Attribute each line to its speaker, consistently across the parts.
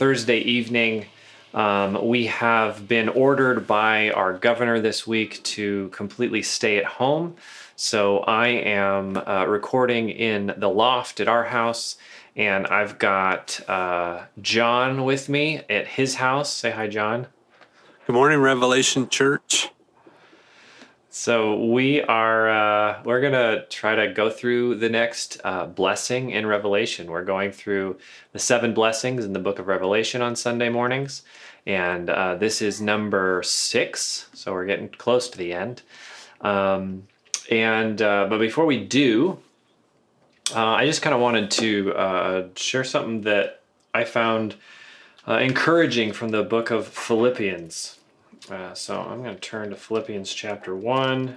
Speaker 1: Thursday evening. Um, we have been ordered by our governor this week to completely stay at home. So I am uh, recording in the loft at our house, and I've got uh, Jon with me at his house. Say hi, Jon.
Speaker 2: Good morning, Revelation Church.
Speaker 1: So we are uh, we're gonna try to go through the next uh, blessing in Revelation. We're going through the seven blessings in the book of Revelation on Sunday mornings, and uh, this is number six. So we're getting close to the end. Um, and uh, but before we do, uh, I just kind of wanted to uh, share something that I found encouraging from the book of Philippians. Uh, so I'm going to turn to Philippians chapter 1.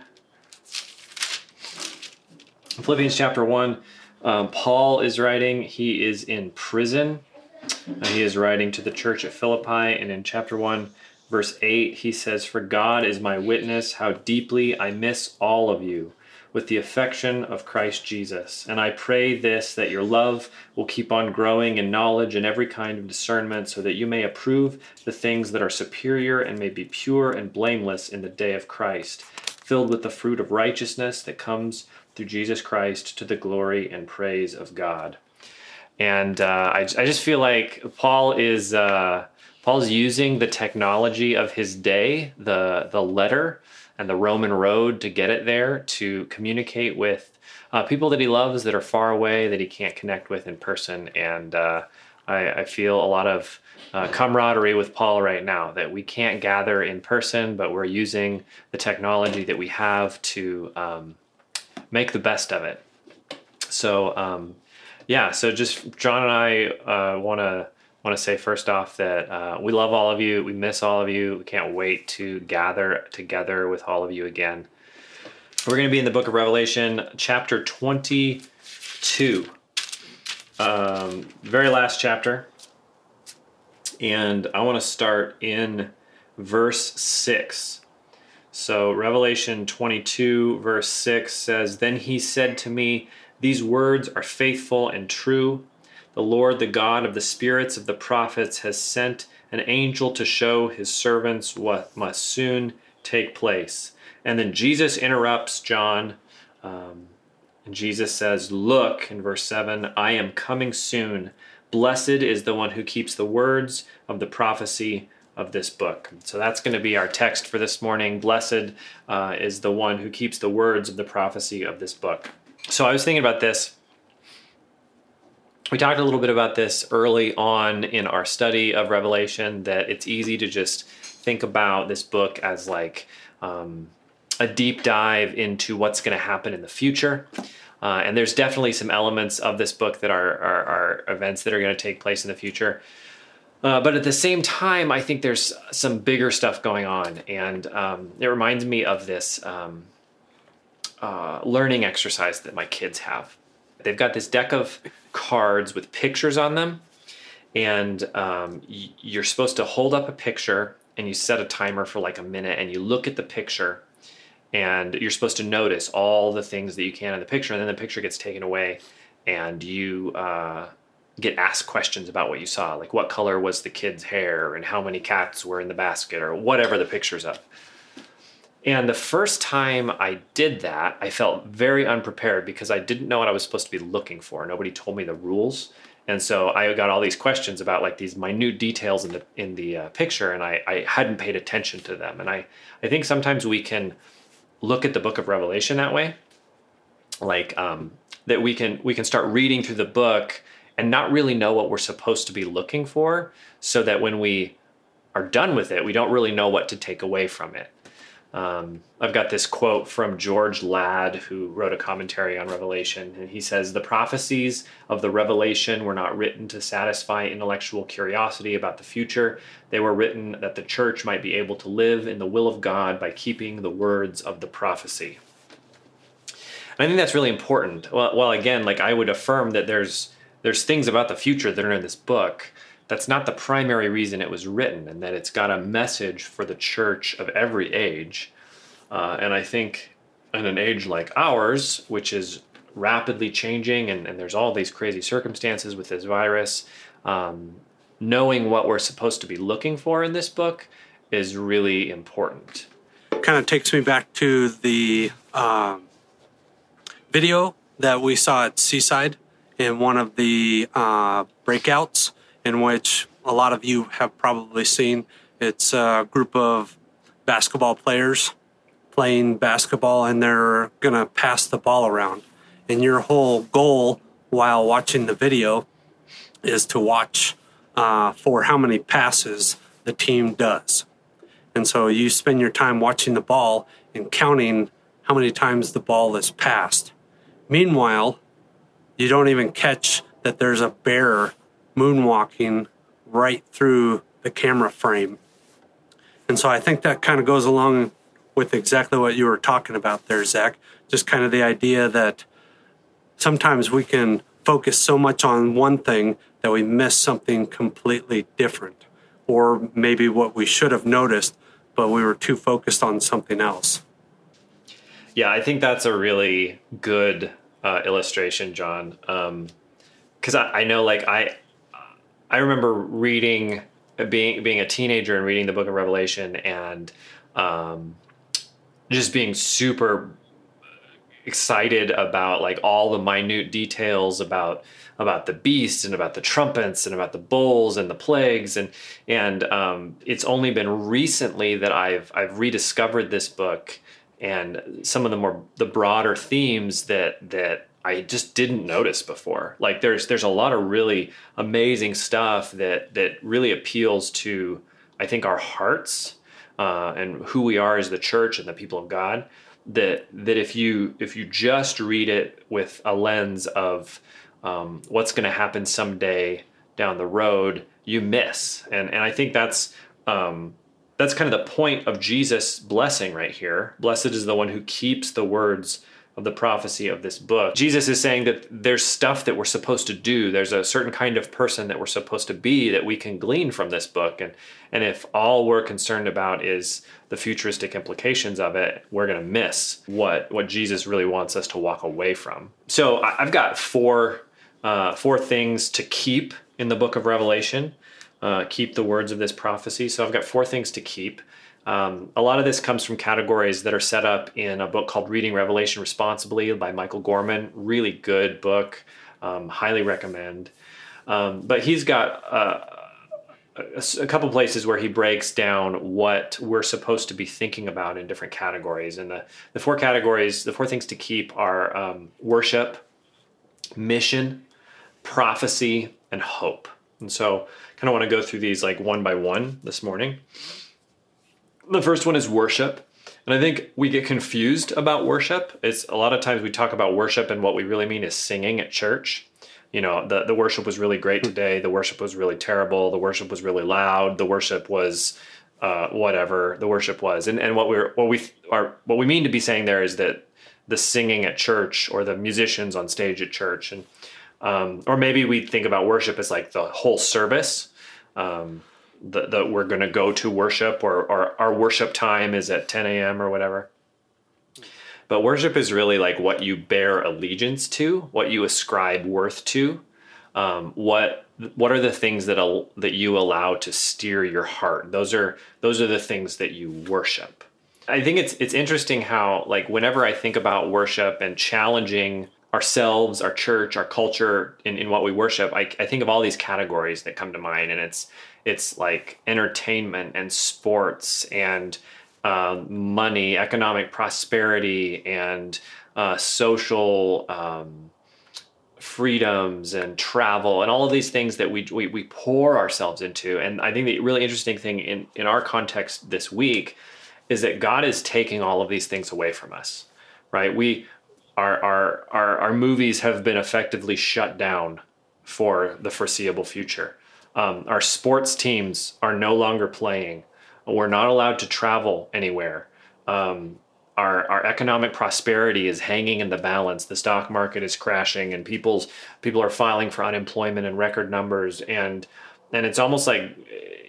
Speaker 1: Philippians chapter 1, um, Paul is writing. He is in prison. Uh, he is writing to the church at Philippi. And in chapter 1, verse 8, he says, For God is my witness, how deeply I miss all of you with the affection of Christ Jesus. And I pray this that your love will keep on growing in knowledge and every kind of discernment, so that you may approve the things that are superior and may be pure and blameless in the day of Christ, filled with the fruit of righteousness that comes through Jesus Christ to the glory and praise of God. And uh, I, I just feel like Paul is. Uh, Paul's using the technology of his day, the the letter, and the Roman road to get it there to communicate with uh, people that he loves that are far away that he can't connect with in person. And uh, I, I, feel a lot of uh, camaraderie with Paul right now that we can't gather in person, but we're using the technology that we have to um, make the best of it. So, um, yeah, so just Jon and I uh, want to want to say first off that uh, we love all of you. We miss all of you. We can't wait to gather together with all of you again. We're going to be in the book of Revelation, chapter 22. Um, very last chapter. And I want to start in verse 6. So, Revelation 22, verse 6 says, Then he said to me, These words are faithful and true. The Lord, the God of the spirits of the prophets, has sent an angel to show his servants what must soon take place. And then Jesus interrupts John. Um, and Jesus says, Look, in verse 7, I am coming soon. Blessed is the one who keeps the words of the prophecy of this book. So that's going to be our text for this morning. Blessed uh, is the one who keeps the words of the prophecy of this book. So I was thinking about this we talked a little bit about this early on in our study of Revelation that it's easy to just think about this book as like um, a deep dive into what's going to happen in the future. Uh, and there's definitely some elements of this book that are, are, are events that are going to take place in the future. Uh, but at the same time, I think there's some bigger stuff going on. And um, it reminds me of this um, uh, learning exercise that my kids have. They've got this deck of cards with pictures on them, and um, you're supposed to hold up a picture and you set a timer for like a minute and you look at the picture and you're supposed to notice all the things that you can in the picture and then the picture gets taken away and you uh, get asked questions about what you saw like what color was the kid's hair and how many cats were in the basket or whatever the picture's of and the first time I did that, I felt very unprepared because I didn't know what I was supposed to be looking for. Nobody told me the rules. And so I got all these questions about like these minute details in the in the uh, picture, and I, I hadn't paid attention to them. And I, I think sometimes we can look at the book of Revelation that way, like um, that we can we can start reading through the book and not really know what we're supposed to be looking for, so that when we are done with it, we don't really know what to take away from it. Um, I've got this quote from George Ladd, who wrote a commentary on Revelation, and he says, The prophecies of the Revelation were not written to satisfy intellectual curiosity about the future. They were written that the church might be able to live in the will of God by keeping the words of the prophecy. And I think that's really important. Well, well, again, like I would affirm that there's there's things about the future that are in this book that's not the primary reason it was written, and that it's got a message for the church of every age. Uh, and I think in an age like ours, which is rapidly changing, and, and there's all these crazy circumstances with this virus. Um, knowing what we're supposed to be looking for in this book is really important.
Speaker 2: Kind of takes me back to the um, video that we saw at Seaside in one of the uh, breakouts, in which a lot of you have probably seen. It's a group of basketball players playing basketball, and they're going to pass the ball around. And your whole goal while watching the video is to watch uh, for how many passes the team does. And so you spend your time watching the ball and counting how many times the ball is passed. Meanwhile, you don't even catch that there's a bear moonwalking right through the camera frame. And so I think that kind of goes along with exactly what you were talking about there, Zak. Just kind of the idea that sometimes we can focus so much on one thing that we miss something completely different, or maybe what we should have noticed, but we were too focused on something else.
Speaker 1: Yeah, I think that's a really good uh, illustration, Jon. Because um, I, I know, like I, I remember reading, being being a teenager and reading the Book of Revelation, and um, just being super excited about like all the minute details about about the beast and about the trumpets and about the bowls and the plagues. And and um, it's only been recently that I've I've rediscovered this book and some of the more the broader themes that that I just didn't notice before. Like there's there's a lot of really amazing stuff that that really appeals to I think our hearts uh, and who we are as the church and the people of God. That that if you if you just read it with a lens of um, what's going to happen someday down the road, you miss. And and I think that's um, that's kind of the point of Jesus' blessing right here. Blessed is the one who keeps the words of the prophecy of this book. Jesus is saying that there's stuff that we're supposed to do. There's a certain kind of person that we're supposed to be that we can glean from this book. And and if all we're concerned about is the futuristic implications of it, we're going to miss what what Jesus really wants us to walk away from. So I've got four uh, four things to keep in the book of Revelation. Uh, keep the words of this prophecy. So I've got four things to keep. Um, a lot of this comes from categories that are set up in a book called Reading Revelation Responsibly by Michael Gorman. Really good book, um, highly recommend. Um, but he's got uh, a, a, couple places where he breaks down what we're supposed to be thinking about in different categories. And the, the four categories, the four things to keep are um, worship, mission, prophecy, and hope. And so, kind of want to go through these like one by one this morning. The first one is worship. And I think we get confused about worship. It's a lot of times we talk about worship and what we really mean is singing at church. You know, the, the worship was really great today. The worship was really terrible. The worship was really loud. The worship was uh, whatever the worship was. And and what we're what we are what we mean to be saying there is that the singing at church or the musicians on stage at church and um, or maybe we think about worship as like the whole service um, that, we're going to go to worship or, or our worship time is at 10 a.m or whatever. But worship is really like what you bear allegiance to what you ascribe worth to um, what what are the things that al- that you allow to steer your heart. Those are those are the things that you worship. I think it's it's interesting how like whenever i think about worship and challenging ourselves, our church, our culture, in, in what we worship, I, I think of all these categories that come to mind, and it's it's like entertainment and sports and um, money, economic prosperity, and uh, social um, freedoms and travel, and all of these things that we, we we pour ourselves into. And I think the really interesting thing in in our context this week is that God is taking all of these things away from us. Right? We our, our, our, our movies have been effectively shut down for the foreseeable future. Um, our sports teams are no longer playing. We're not allowed to travel anywhere. Um, our, our economic prosperity is hanging in the balance. The stock market is crashing, and people's people are filing for unemployment in record numbers. And and it's almost like,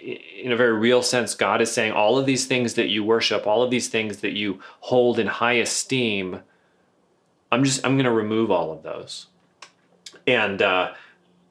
Speaker 1: in a very real sense, God is saying all of these things that you worship, all of these things that you hold in high esteem, I'm just I'm going to remove all of those. And uh,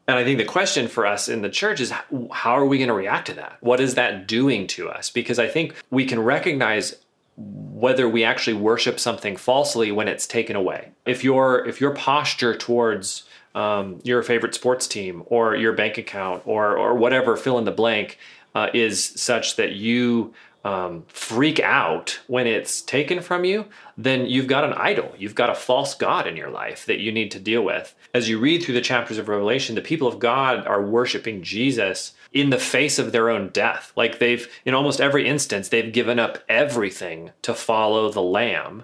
Speaker 1: and I think the question for us in the church is how are we going to react to that? What is that doing to us? Because I think we can recognize whether we actually worship something falsely when it's taken away. If your if your posture towards um, your favorite sports team or your bank account or or whatever fill in the blank uh, is such that you um, freak out when it's taken from you, then you've got an idol. You've got a false God in your life that you need to deal with. As you read through the chapters of Revelation, the people of God are worshiping Jesus in the face of their own death. Like they've, in almost every instance, they've given up everything to follow the Lamb.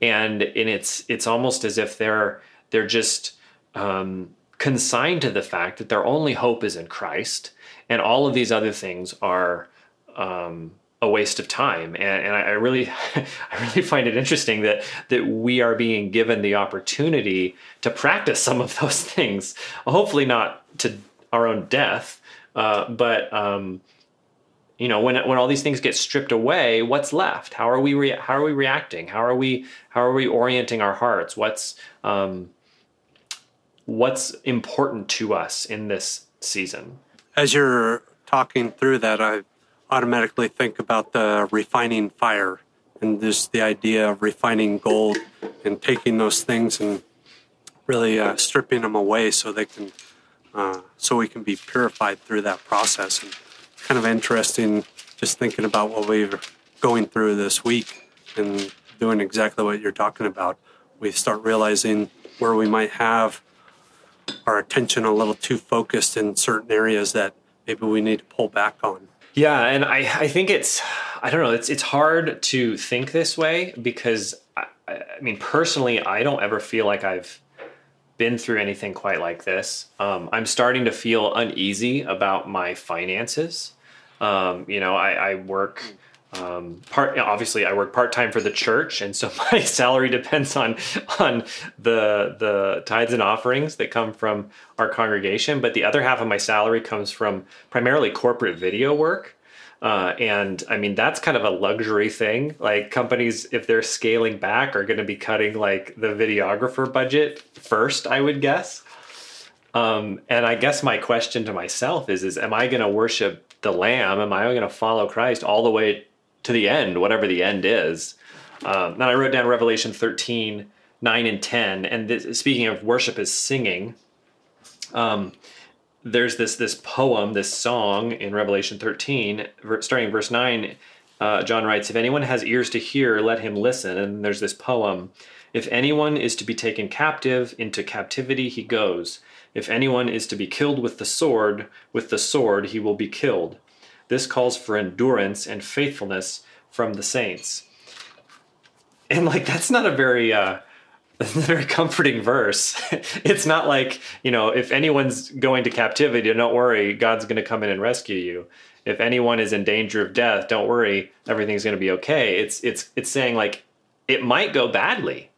Speaker 1: And, and it's, it's almost as if they're, they're just um, consigned to the fact that their only hope is in Christ. And all of these other things are. Um, a waste of time. And, and I, really i really find it interesting that that we are being given the opportunity to practice some of those things. Hopefully not to our own death uh, but um, you know when when all these things get stripped away what's left? How are we rea- how are we reacting? How are we how are we orienting our hearts? What's um, what's important to us in this season?
Speaker 2: As you're talking through that i automatically think about the refining fire and just the idea of refining gold and taking those things and really uh, stripping them away so they can uh, so we can be purified through that process. And kind of interesting just thinking about what we're going through this week and doing exactly what you're talking about. We start realizing where we might have our attention a little too focused in certain areas that maybe we need to pull back on
Speaker 1: yeah, and I, I think it's I don't know it's it's hard to think this way because I, I mean personally I don't ever feel like I've been through anything quite like this. Um, I'm starting to feel uneasy about my finances. Um, you know, I, I work um, part obviously I work part time for the church, and so my salary depends on on the the tithes and offerings that come from our congregation. But the other half of my salary comes from primarily corporate video work. Uh, and I mean that's kind of a luxury thing. Like companies, if they're scaling back, are going to be cutting like the videographer budget first, I would guess. Um, and I guess my question to myself is: Is am I going to worship the Lamb? Am I going to follow Christ all the way to the end, whatever the end is. Um, I wrote down Revelation 13, 9 and 10. And this, speaking of worship as singing, um, there's this this poem, this song in Revelation 13, starting verse 9. Uh, John writes, If anyone has ears to hear, let him listen. And there's this poem If anyone is to be taken captive, into captivity he goes. If anyone is to be killed with the sword, with the sword he will be killed. This calls for endurance and faithfulness from the saints. And like that's not a very uh very comforting verse. it's not like, you know, if anyone's going to captivity, don't worry, God's going to come in and rescue you. If anyone is in danger of death, don't worry, everything's going to be okay. It's it's it's saying like it might go badly.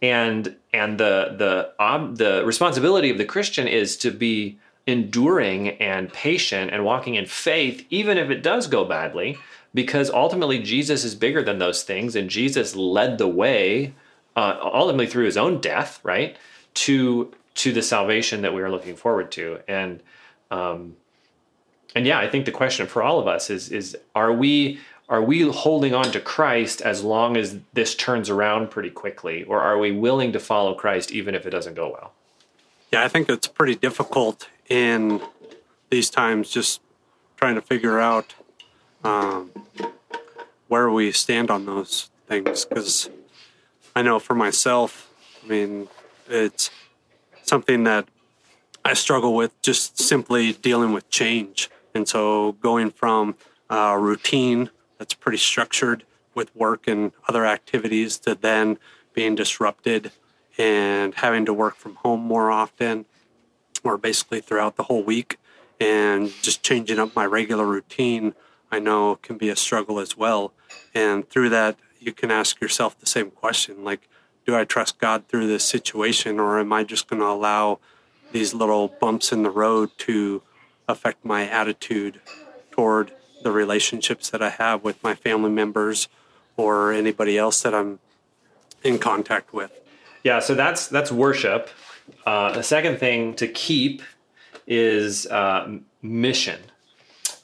Speaker 1: And and the the um, the responsibility of the Christian is to be enduring and patient and walking in faith, even if it does go badly, because ultimately Jesus is bigger than those things, and Jesus led the way, uh, ultimately through his own death, right, to to the salvation that we are looking forward to, and um, and yeah, I think the question for all of us is is are we are we holding on to Christ as long as this turns around pretty quickly, or are we willing to follow Christ even if it doesn't go well?
Speaker 2: Yeah, I think it's pretty difficult in these times just trying to figure out um, where we stand on those things because I know for myself, I mean, it's something that I struggle with just simply dealing with change. And so going from a routine that's pretty structured with work and other activities to then being disrupted and having to work from home more often or basically throughout the whole week. And just changing up my regular routine, I know can be a struggle as well. And through that, you can ask yourself the same question like, do I trust God through this situation, or am I just going to allow these little bumps in the road to affect my attitude toward the relationships that I have with my family members or anybody else that I'm in contact with?
Speaker 1: Yeah, so that's that's worship. Uh, the second thing to keep is uh, mission.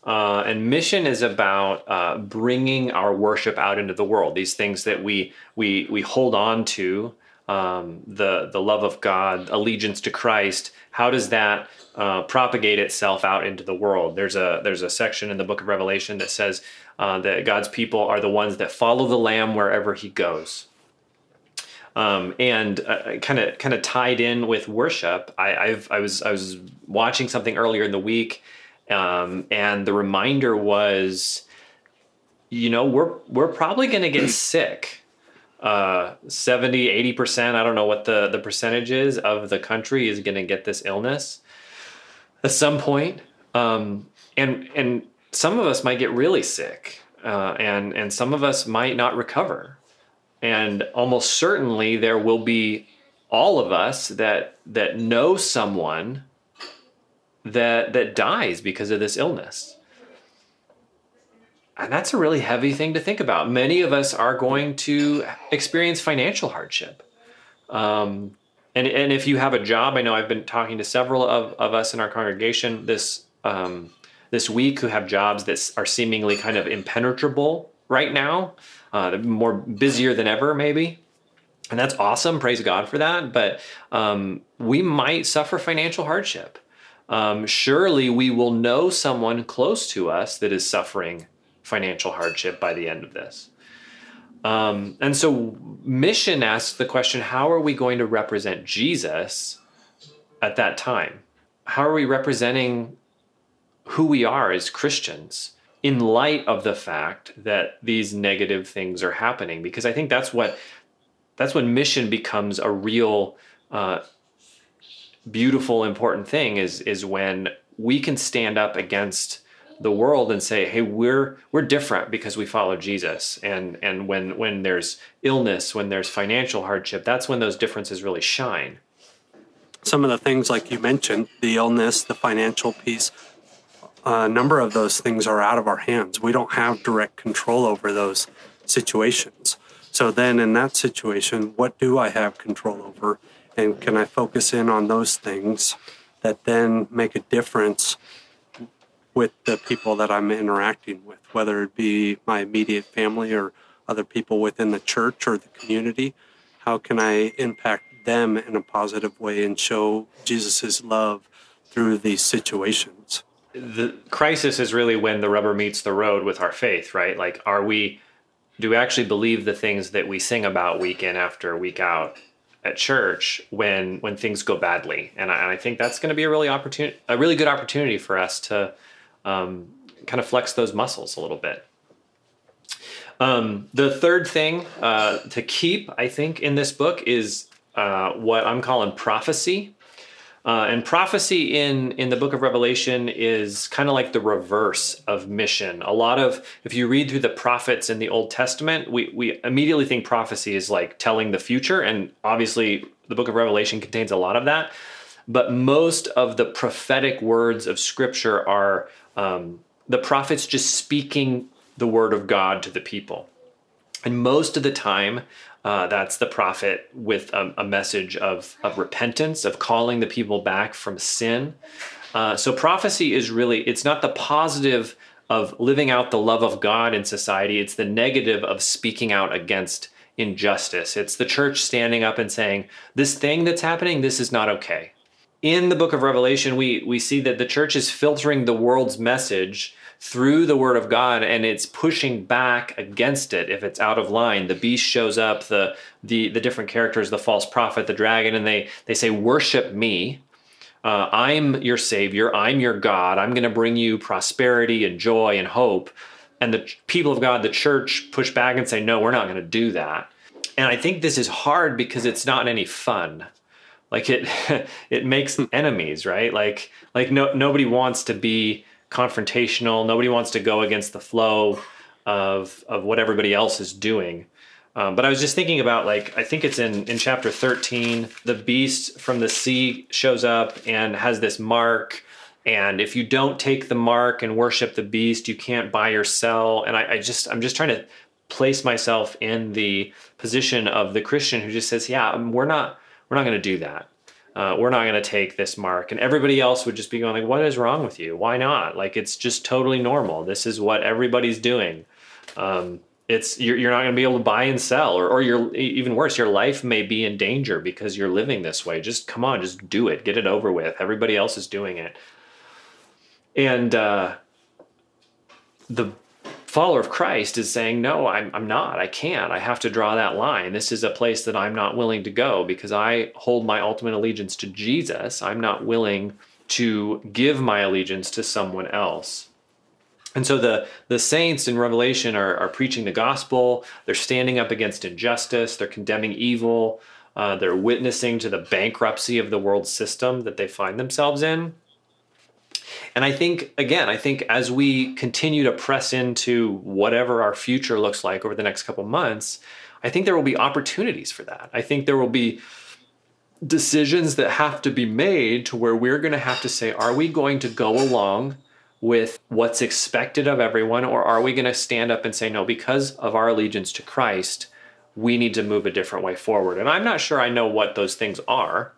Speaker 1: Uh, and mission is about uh, bringing our worship out into the world. These things that we we we hold on to, um, the the love of God, allegiance to Christ. How does that uh, propagate itself out into the world? There's a there's a section in the Book of Revelation that says uh, that God's people are the ones that follow the Lamb wherever He goes. Um, and kind of kind of tied in with worship. I, I've I was I was watching something earlier in the week, um, and the reminder was, you know, we're we're probably going to get sick. Uh, 70, 80 percent. I don't know what the the percentage is of the country is going to get this illness at some point. Um, and and some of us might get really sick, uh, and and some of us might not recover and almost certainly there will be all of us that that know someone that that dies because of this illness. And that's a really heavy thing to think about. Many of us are going to experience financial hardship. Um, and, and if you have a job i know i've been talking to several of, of us in our congregation this um, this week who have jobs that are seemingly kind of impenetrable right now uh, more busier than ever, maybe. And that's awesome. Praise God for that. But um, we might suffer financial hardship. Um, surely we will know someone close to us that is suffering financial hardship by the end of this. Um, and so, mission asks the question how are we going to represent Jesus at that time? How are we representing who we are as Christians? In light of the fact that these negative things are happening because i think that's what that's when mission becomes a real uh, beautiful important thing is is when we can stand up against the world and say hey we're we're different because we follow jesus. And and when when there's illness when there's financial hardship that's when those differences really shine.
Speaker 2: Some of the things like you mentioned the illness the financial piece a number of those things are out of our hands. We don't have direct control over those situations. So then, in that situation, what do I have control over? And can I focus in on those things that then make a difference with the people that I'm interacting with, whether it be my immediate family or other people within the church or the community? How can I impact them in a positive way and show Jesus' love through these situations?
Speaker 1: The crisis is really when the rubber meets the road with our faith, right? Like, are we, do we actually believe the things that we sing about week in after week out at church when when things go badly? And I, and I think that's going to be a really opportunity, a really good opportunity for us to um, kind of flex those muscles a little bit. Um, the third thing uh, to keep, I think, in this book is uh, what I'm calling prophecy. Uh, and prophecy in in the book of Revelation is kind of like the reverse of mission. A lot of if you read through the prophets in the Old Testament, we we immediately think prophecy is like telling the future, and obviously the book of Revelation contains a lot of that. But most of the prophetic words of Scripture are um, the prophets just speaking the word of God to the people. And most of the time, uh, that's the prophet with a, a, message of, of repentance, of calling the people back from sin. Uh, so prophecy is really, it's not the positive of living out the love of God in society, it's the negative of speaking out against injustice. It's the church standing up and saying, this thing that's happening, this is not okay. In the book of Revelation, we, we see that the church is filtering the world's message through the word of God and it's pushing back against it if it's out of line. The beast shows up, the the the different characters, the false prophet, the dragon, and they they say, "Worship me." Uh, I'm your savior. I'm your God. I'm going to bring you prosperity and joy and hope. And the people of God, the church, push back and say, no, we're not going to do that. And I think this is hard because it's not any fun. Like it, it makes enemies, right? Like, like no, nobody wants to be confrontational. Nobody wants to go against the flow of of what everybody else is doing. Um, but I was just thinking about like I think it's in in chapter thirteen. The beast from the sea shows up and has this mark. And if you don't take the mark and worship the beast, you can't buy or sell. And I, I just I'm just trying to place myself in the position of the Christian who just says, "Yeah, we're not we're not going to do that. Uh, we're not going to take this mark." And everybody else would just be going like, "What is wrong with you? Why not? Like it's just totally normal. This is what everybody's doing." Um, it's you're, you're not going to be able to buy and sell or, or you're even worse your life may be in danger because you're living this way just come on just do it get it over with everybody else is doing it and uh, the follower of christ is saying no I'm, I'm not i can't i have to draw that line this is a place that i'm not willing to go because i hold my ultimate allegiance to jesus i'm not willing to give my allegiance to someone else and so the, the saints in Revelation are, are preaching the gospel. They're standing up against injustice. They're condemning evil. Uh, they're witnessing to the bankruptcy of the world system that they find themselves in. And I think, again, I think as we continue to press into whatever our future looks like over the next couple months, I think there will be opportunities for that. I think there will be decisions that have to be made to where we're going to have to say, are we going to go along with what's expected of everyone, or are we going to stand up and say, no, because of our allegiance to Christ, we need to move a different way forward? And I'm not sure I know what those things are,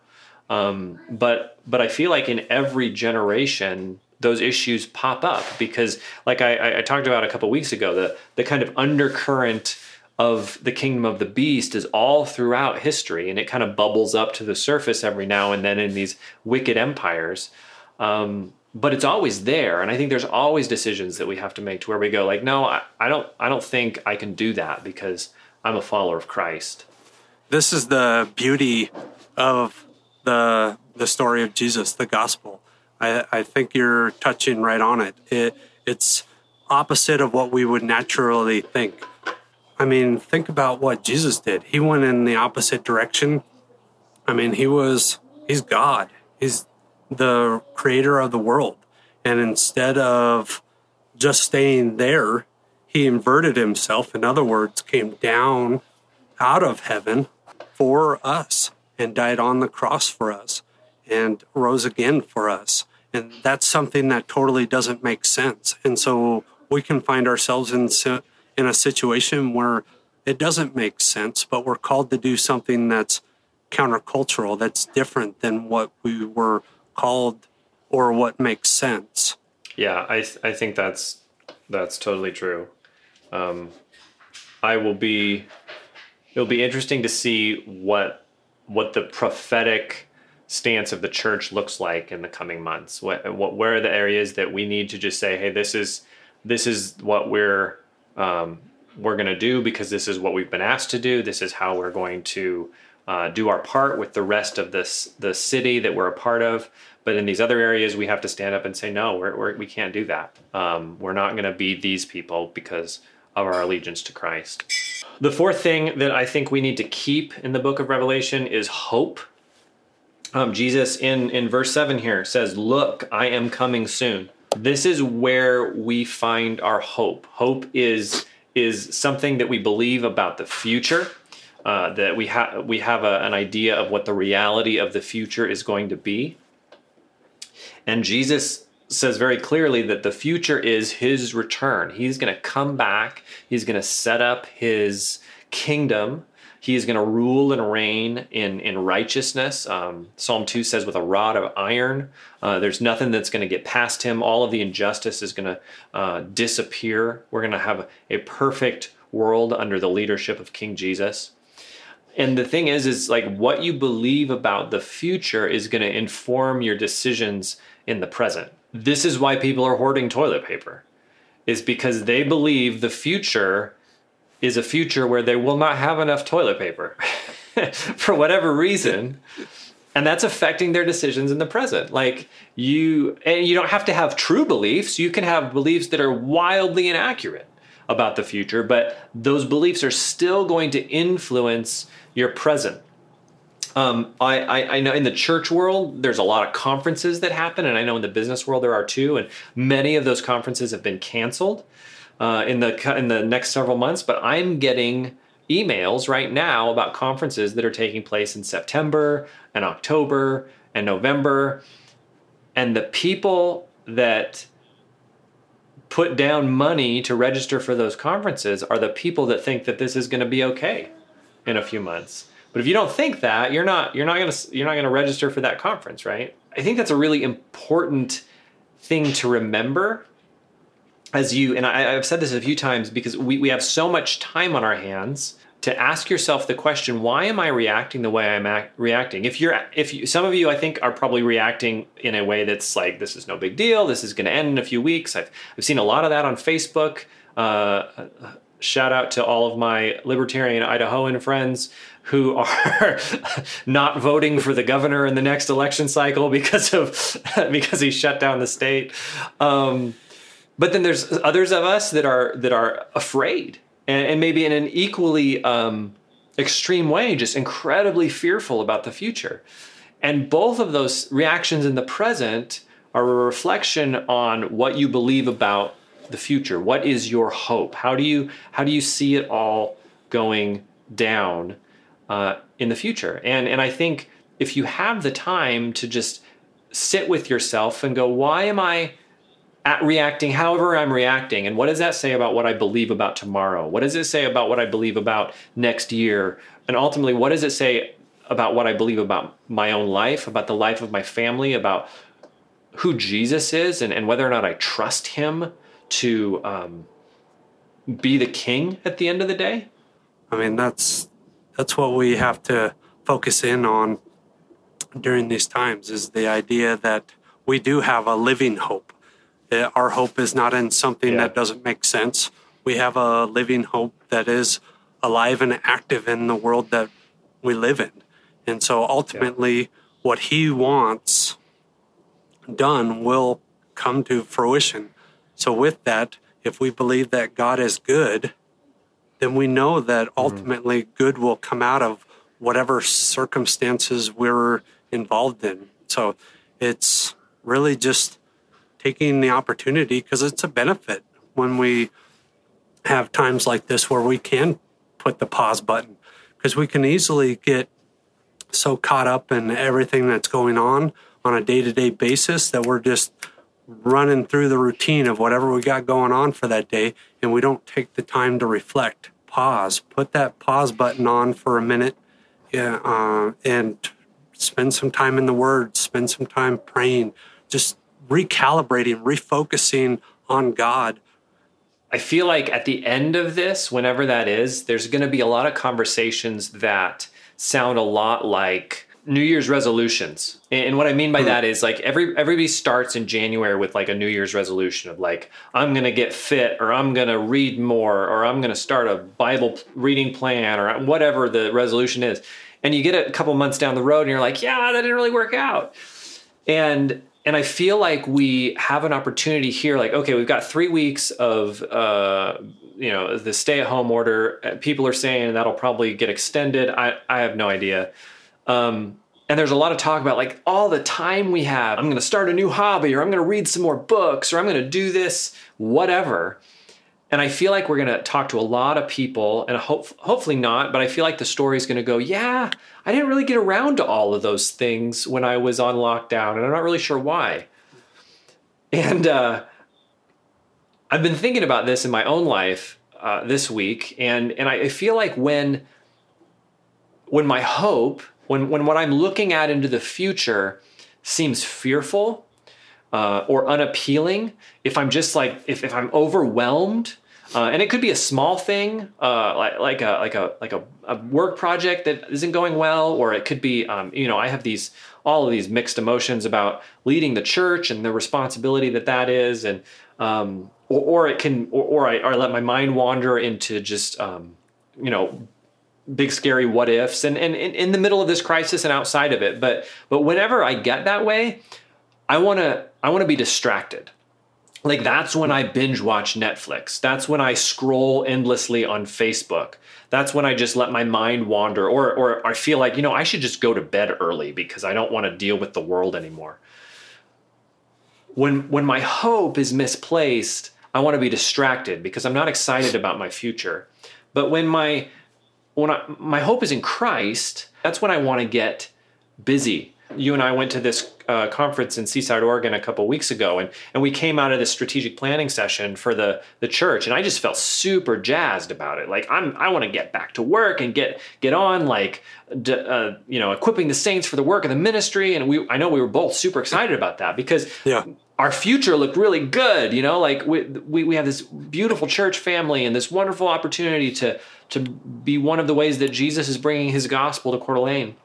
Speaker 1: um, but but I feel like in every generation those issues pop up because, like I, I talked about a couple weeks ago, the the kind of undercurrent of the kingdom of the beast is all throughout history, and it kind of bubbles up to the surface every now and then in these wicked empires. Um, but it's always there and i think there's always decisions that we have to make to where we go like no I, I, don't i don't think i can do that because i'm a follower of christ
Speaker 2: this is the beauty of the the story of jesus the gospel i, I think you're touching right on it. it it's opposite of what we would naturally think i mean think about what jesus did he went in the opposite direction i mean he was he's god he's the creator of the world. And instead of just staying there, he inverted himself. In other words, came down out of heaven for us and died on the cross for us and rose again for us. And that's something that totally doesn't make sense. And so we can find ourselves in, in a situation where it doesn't make sense, but we're called to do something that's countercultural, that's different than what we were called or what makes sense.
Speaker 1: Yeah, I th- I think that's that's totally true. Um, I will be. It'll be interesting to see what what the prophetic stance of the church looks like in the coming months. What, what where are the areas that we need to just say, hey, this is this is what we're um, we're going to do because this is what we've been asked to do. This is how we're going to uh, do our part with the rest of this the city that we're a part of. But in these other areas, we have to stand up and say, no, we're, we're, we can not do that. Um, we're not going to be these people because of our allegiance to Christ. The fourth thing that I think we need to keep in the book of Revelation is hope. Um, Jesus in, in verse 7 here says, Look, I am coming soon. This is where we find our hope. Hope is, is something that we believe about the future. Uh, that we have we have a, an idea of what the reality of the future is going to be, and Jesus says very clearly that the future is his return. He's going to come back, he's going to set up his kingdom. He is going to rule and reign in, in righteousness. Um, Psalm 2 says, with a rod of iron. Uh, there's nothing that's going to get past him. All of the injustice is going to uh, disappear. We're going to have a perfect world under the leadership of King Jesus and the thing is is like what you believe about the future is going to inform your decisions in the present this is why people are hoarding toilet paper is because they believe the future is a future where they will not have enough toilet paper for whatever reason. And that's affecting their decisions in the present. Like you and you don't have to have true beliefs. You can have beliefs that are wildly inaccurate about the future but those beliefs are still going to influence you're present. Um, I, I, I, know in the church world, there's a lot of conferences that happen, and I know in the business world there are too. And many of those conferences have been canceled uh, in the in the next several months. But I'm getting emails right now about conferences that are taking place in September and October and November, and the people that put down money to register for those conferences are the people that think that this is going to be okay in a few months. But if you don't think that, you're not you're not going to you're not going to register for that conference, right? I think that's a really important thing to remember as you and I, have said this a few times because we, we have so much time on our hands to ask yourself the question why am i reacting the way i'm act, reacting if you're if you, some of you i think are probably reacting in a way that's like this is no big deal this is going to end in a few weeks i've, I've seen a lot of that on facebook uh, shout out to all of my libertarian idahoan friends who are not voting for the governor in the next election cycle because of because he shut down the state um, but then there's others of us that are that are afraid and, and maybe in an equally um, extreme way, just incredibly fearful about the future. And both of those reactions in the present are a reflection on what you believe about the future. What is your hope? How do you how do you see it all going down uh, in the future? And and I think if you have the time to just sit with yourself and go, why am I reacting however I'm reacting. And what does that say about what I believe about tomorrow? What does it say about what I believe about next year? And ultimately, what does it say about what I believe about my own life, about the life of my family, about who Jesus is, and, and whether or not I trust him to um, be the king at the end of the day?
Speaker 2: I mean, that's that's what we have to focus in on during these times is the idea that we do have a living hope uh, our hope is not in something yeah. that doesn't make sense. We have a living hope that is alive and active in the world that we live in. And so ultimately, yeah. what he wants done will come to fruition. So, with that, if we believe that God is good, then we know that mm-hmm. ultimately good will come out of whatever circumstances we're involved in. So, it's really just taking the opportunity because it's a benefit when we have times like this where we can put the pause button because we can easily get so caught up in everything that's going on on a day-to-day basis that we're just running through the routine of whatever we got going on for that day and we don't take the time to reflect. Pause. Put that pause button on for a minute yeah, uh, and spend some time in the word. Spend some time praying. Just recalibrating, refocusing on God.
Speaker 1: I feel like at the end of this, whenever that is, there's going to be a lot of conversations that sound a lot like New Year's resolutions. And what I mean by mm-hmm. that is like every everybody starts in January with like a New Year's resolution of like I'm going to get fit or I'm going to read more or I'm going to start a Bible reading plan or whatever the resolution is. And you get a couple months down the road and you're like, "Yeah, that didn't really work out." And and I feel like we have an opportunity here. Like, okay, we've got three weeks of, uh, you know, the stay-at-home order. Uh, people are saying that'll probably get extended. I, I have no idea. Um, and there's a lot of talk about like all the time we have. I'm going to start a new hobby, or I'm going to read some more books, or I'm going to do this, whatever. And I feel like we're going to talk to a lot of people, and hope, hopefully not, but I feel like the story is going to go, yeah, I didn't really get around to all of those things when I was on lockdown, and I'm not really sure why. And uh, I've been thinking about this in my own life uh, this week, and and I feel like when when my hope, when when what I'm looking at into the future seems fearful uh, or unappealing, if I'm just like if, if I'm overwhelmed, uh, and it could be a small thing, uh, like like a like a like a, a, work project that isn't going well, or it could be um, you know I have these all of these mixed emotions about leading the church and the responsibility that that is, and um, or, or, it can or, or, I, or I let my mind wander into just um, you know big scary what ifs and, and, and in the middle of this crisis and outside of it but but whenever i get that way I want to I want to be distracted. Like that's when I binge watch Netflix. That's when I scroll endlessly on Facebook. That's when I just let my mind wander or or I feel like, you know, I should just go to bed early because I don't want to deal with the world anymore. When when my hope is misplaced, I want to be distracted because I'm not excited about my future. But when my when I, my hope is in Christ, that's when I want to get busy you and I went to this uh, conference in Seaside, Oregon, a couple weeks ago, and and we came out of this strategic planning session for the the church, and I just felt super jazzed about it. Like I'm, I want to get back to work and get get on, like, d- uh, you know, equipping the saints for the work of the ministry. And we, I know we were both super excited about that because
Speaker 2: Yeah.
Speaker 1: our future looked really good. You know, like we, we we have this beautiful church family and this wonderful opportunity to to be one of the ways that Jesus is bringing His gospel to Coeur d'Alene.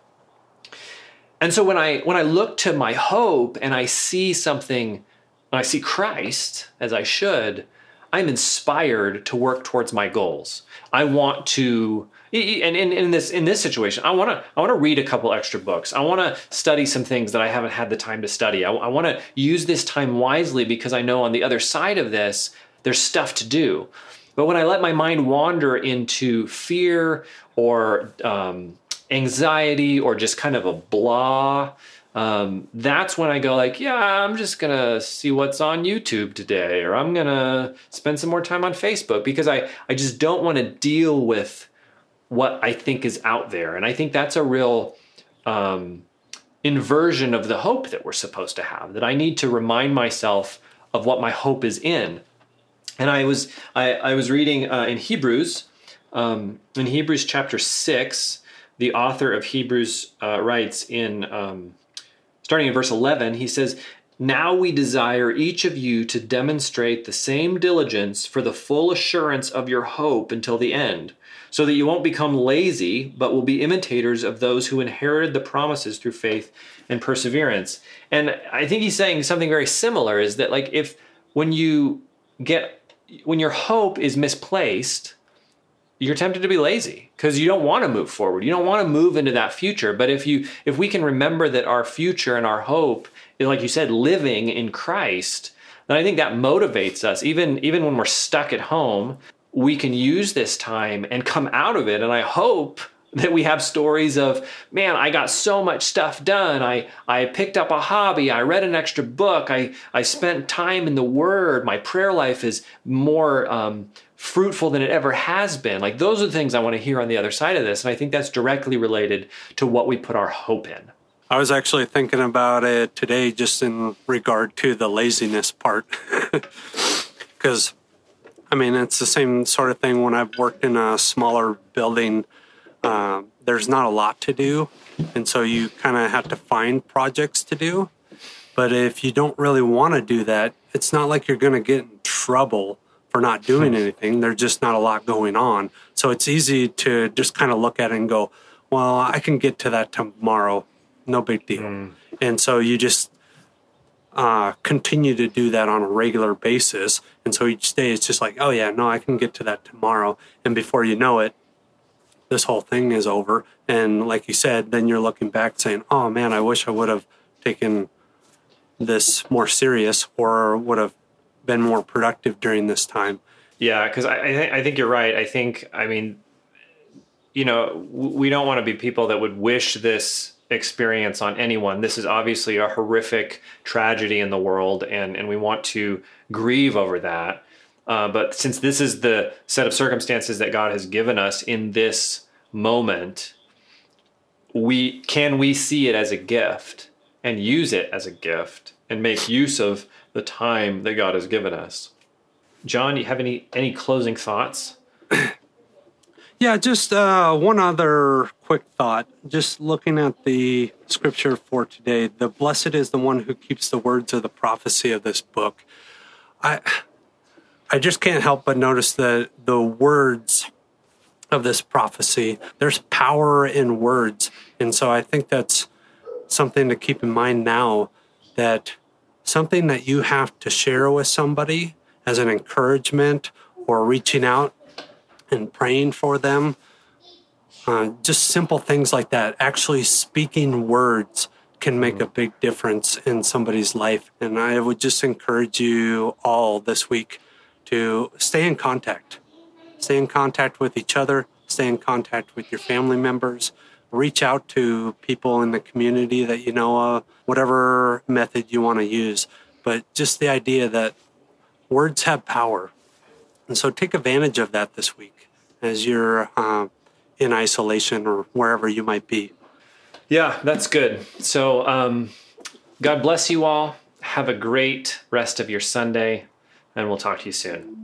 Speaker 1: And so when I when I look to my hope and I see something, when I see Christ as I should, I'm inspired to work towards my goals. I want to and in, in this in this situation, I want to I want to read a couple extra books. I want to study some things that I haven't had the time to study. I, I want to use this time wisely because I know on the other side of this, there's stuff to do. But when I let my mind wander into fear or um, anxiety or just kind of a blah, um, that's when I go like, yeah, I'm just gonna see what's on YouTube today, or I'm gonna spend some more time on Facebook because I I just don't want to deal with what I think is out there, and I think that's a real um, inversion of the hope that we're supposed to have. That I need to remind myself of what my hope is in. And I was I, I was reading uh, in Hebrews, um, in Hebrews chapter six, the author of Hebrews uh, writes in um, starting in verse eleven, he says. Now we desire each of you to demonstrate the same diligence for the full assurance of your hope until the end, so that you won't become lazy, but will be imitators of those who inherited the promises through faith and perseverance. And I think he's saying something very similar is that, like, if when you get when your hope is misplaced, you're tempted to be lazy because you don't want to move forward. You don't want to move into that future. But if you if we can remember that our future and our hope is like you said living in Christ, then I think that motivates us even even when we're stuck at home, we can use this time and come out of it and I hope that we have stories of man i got so much stuff done. I i picked up a hobby. I read an extra book. I i spent time in the word. My prayer life is more um, fruitful than it ever has been. Like those are the things i want to hear on the other side of this and i think that's directly related to what we put our hope in.
Speaker 2: I was actually thinking about it today just in regard to the laziness part. Because, I mean, it's the same sort of thing when I've worked in a smaller building. Um, there's not a lot to do. And so you kind of have to find projects to do. But if you don't really want to do that, it's not like you're going to get in trouble for not doing anything. There's just not a lot going on. So it's easy to just kind of look at it and go, well, I can get to that tomorrow. No big deal. And so you just uh, continue to do that on a regular basis. And so each day it's just like, oh, yeah, no, I can get to that tomorrow. And before you know it, this whole thing is over. And like you said, then you're looking back saying, oh, man, I wish I would have taken this more serious or would have been more productive during this time.
Speaker 1: Yeah, because I I, th- I think you're right. I think I mean, you know, we don't want to be people that would wish this experience on anyone. This is obviously a horrific tragedy in the world, and and we want to grieve over that. Uh, but since this is the set of circumstances that God has given us in this moment, we can we see it as a gift and use it as a gift and make use of the time that God has given us. Jon, do you have any any closing thoughts?
Speaker 2: Yeah, just uh, one other quick thought. Just looking at the scripture for today, the blessed is the one who keeps the words of the prophecy of this book. I, I just can't help but notice that the words of this prophecy, there's power in words, and so I think that's something to keep in mind now. That something that you have to share with somebody as an encouragement or reaching out and praying for them. Uh, just simple things like that. Actually, speaking words can make a big difference in somebody's life. And I would just encourage you all this week to stay in contact. Stay in contact with each other, stay in contact with your family members, reach out to people in the community that you know of, whatever method you want to use. But just the idea that words have power. And so take advantage of that this week as you're uh, in isolation or wherever you might be.
Speaker 1: Yeah, that's good. So, um, God bless you all. Have a great rest of your Sunday, and we'll talk to you soon.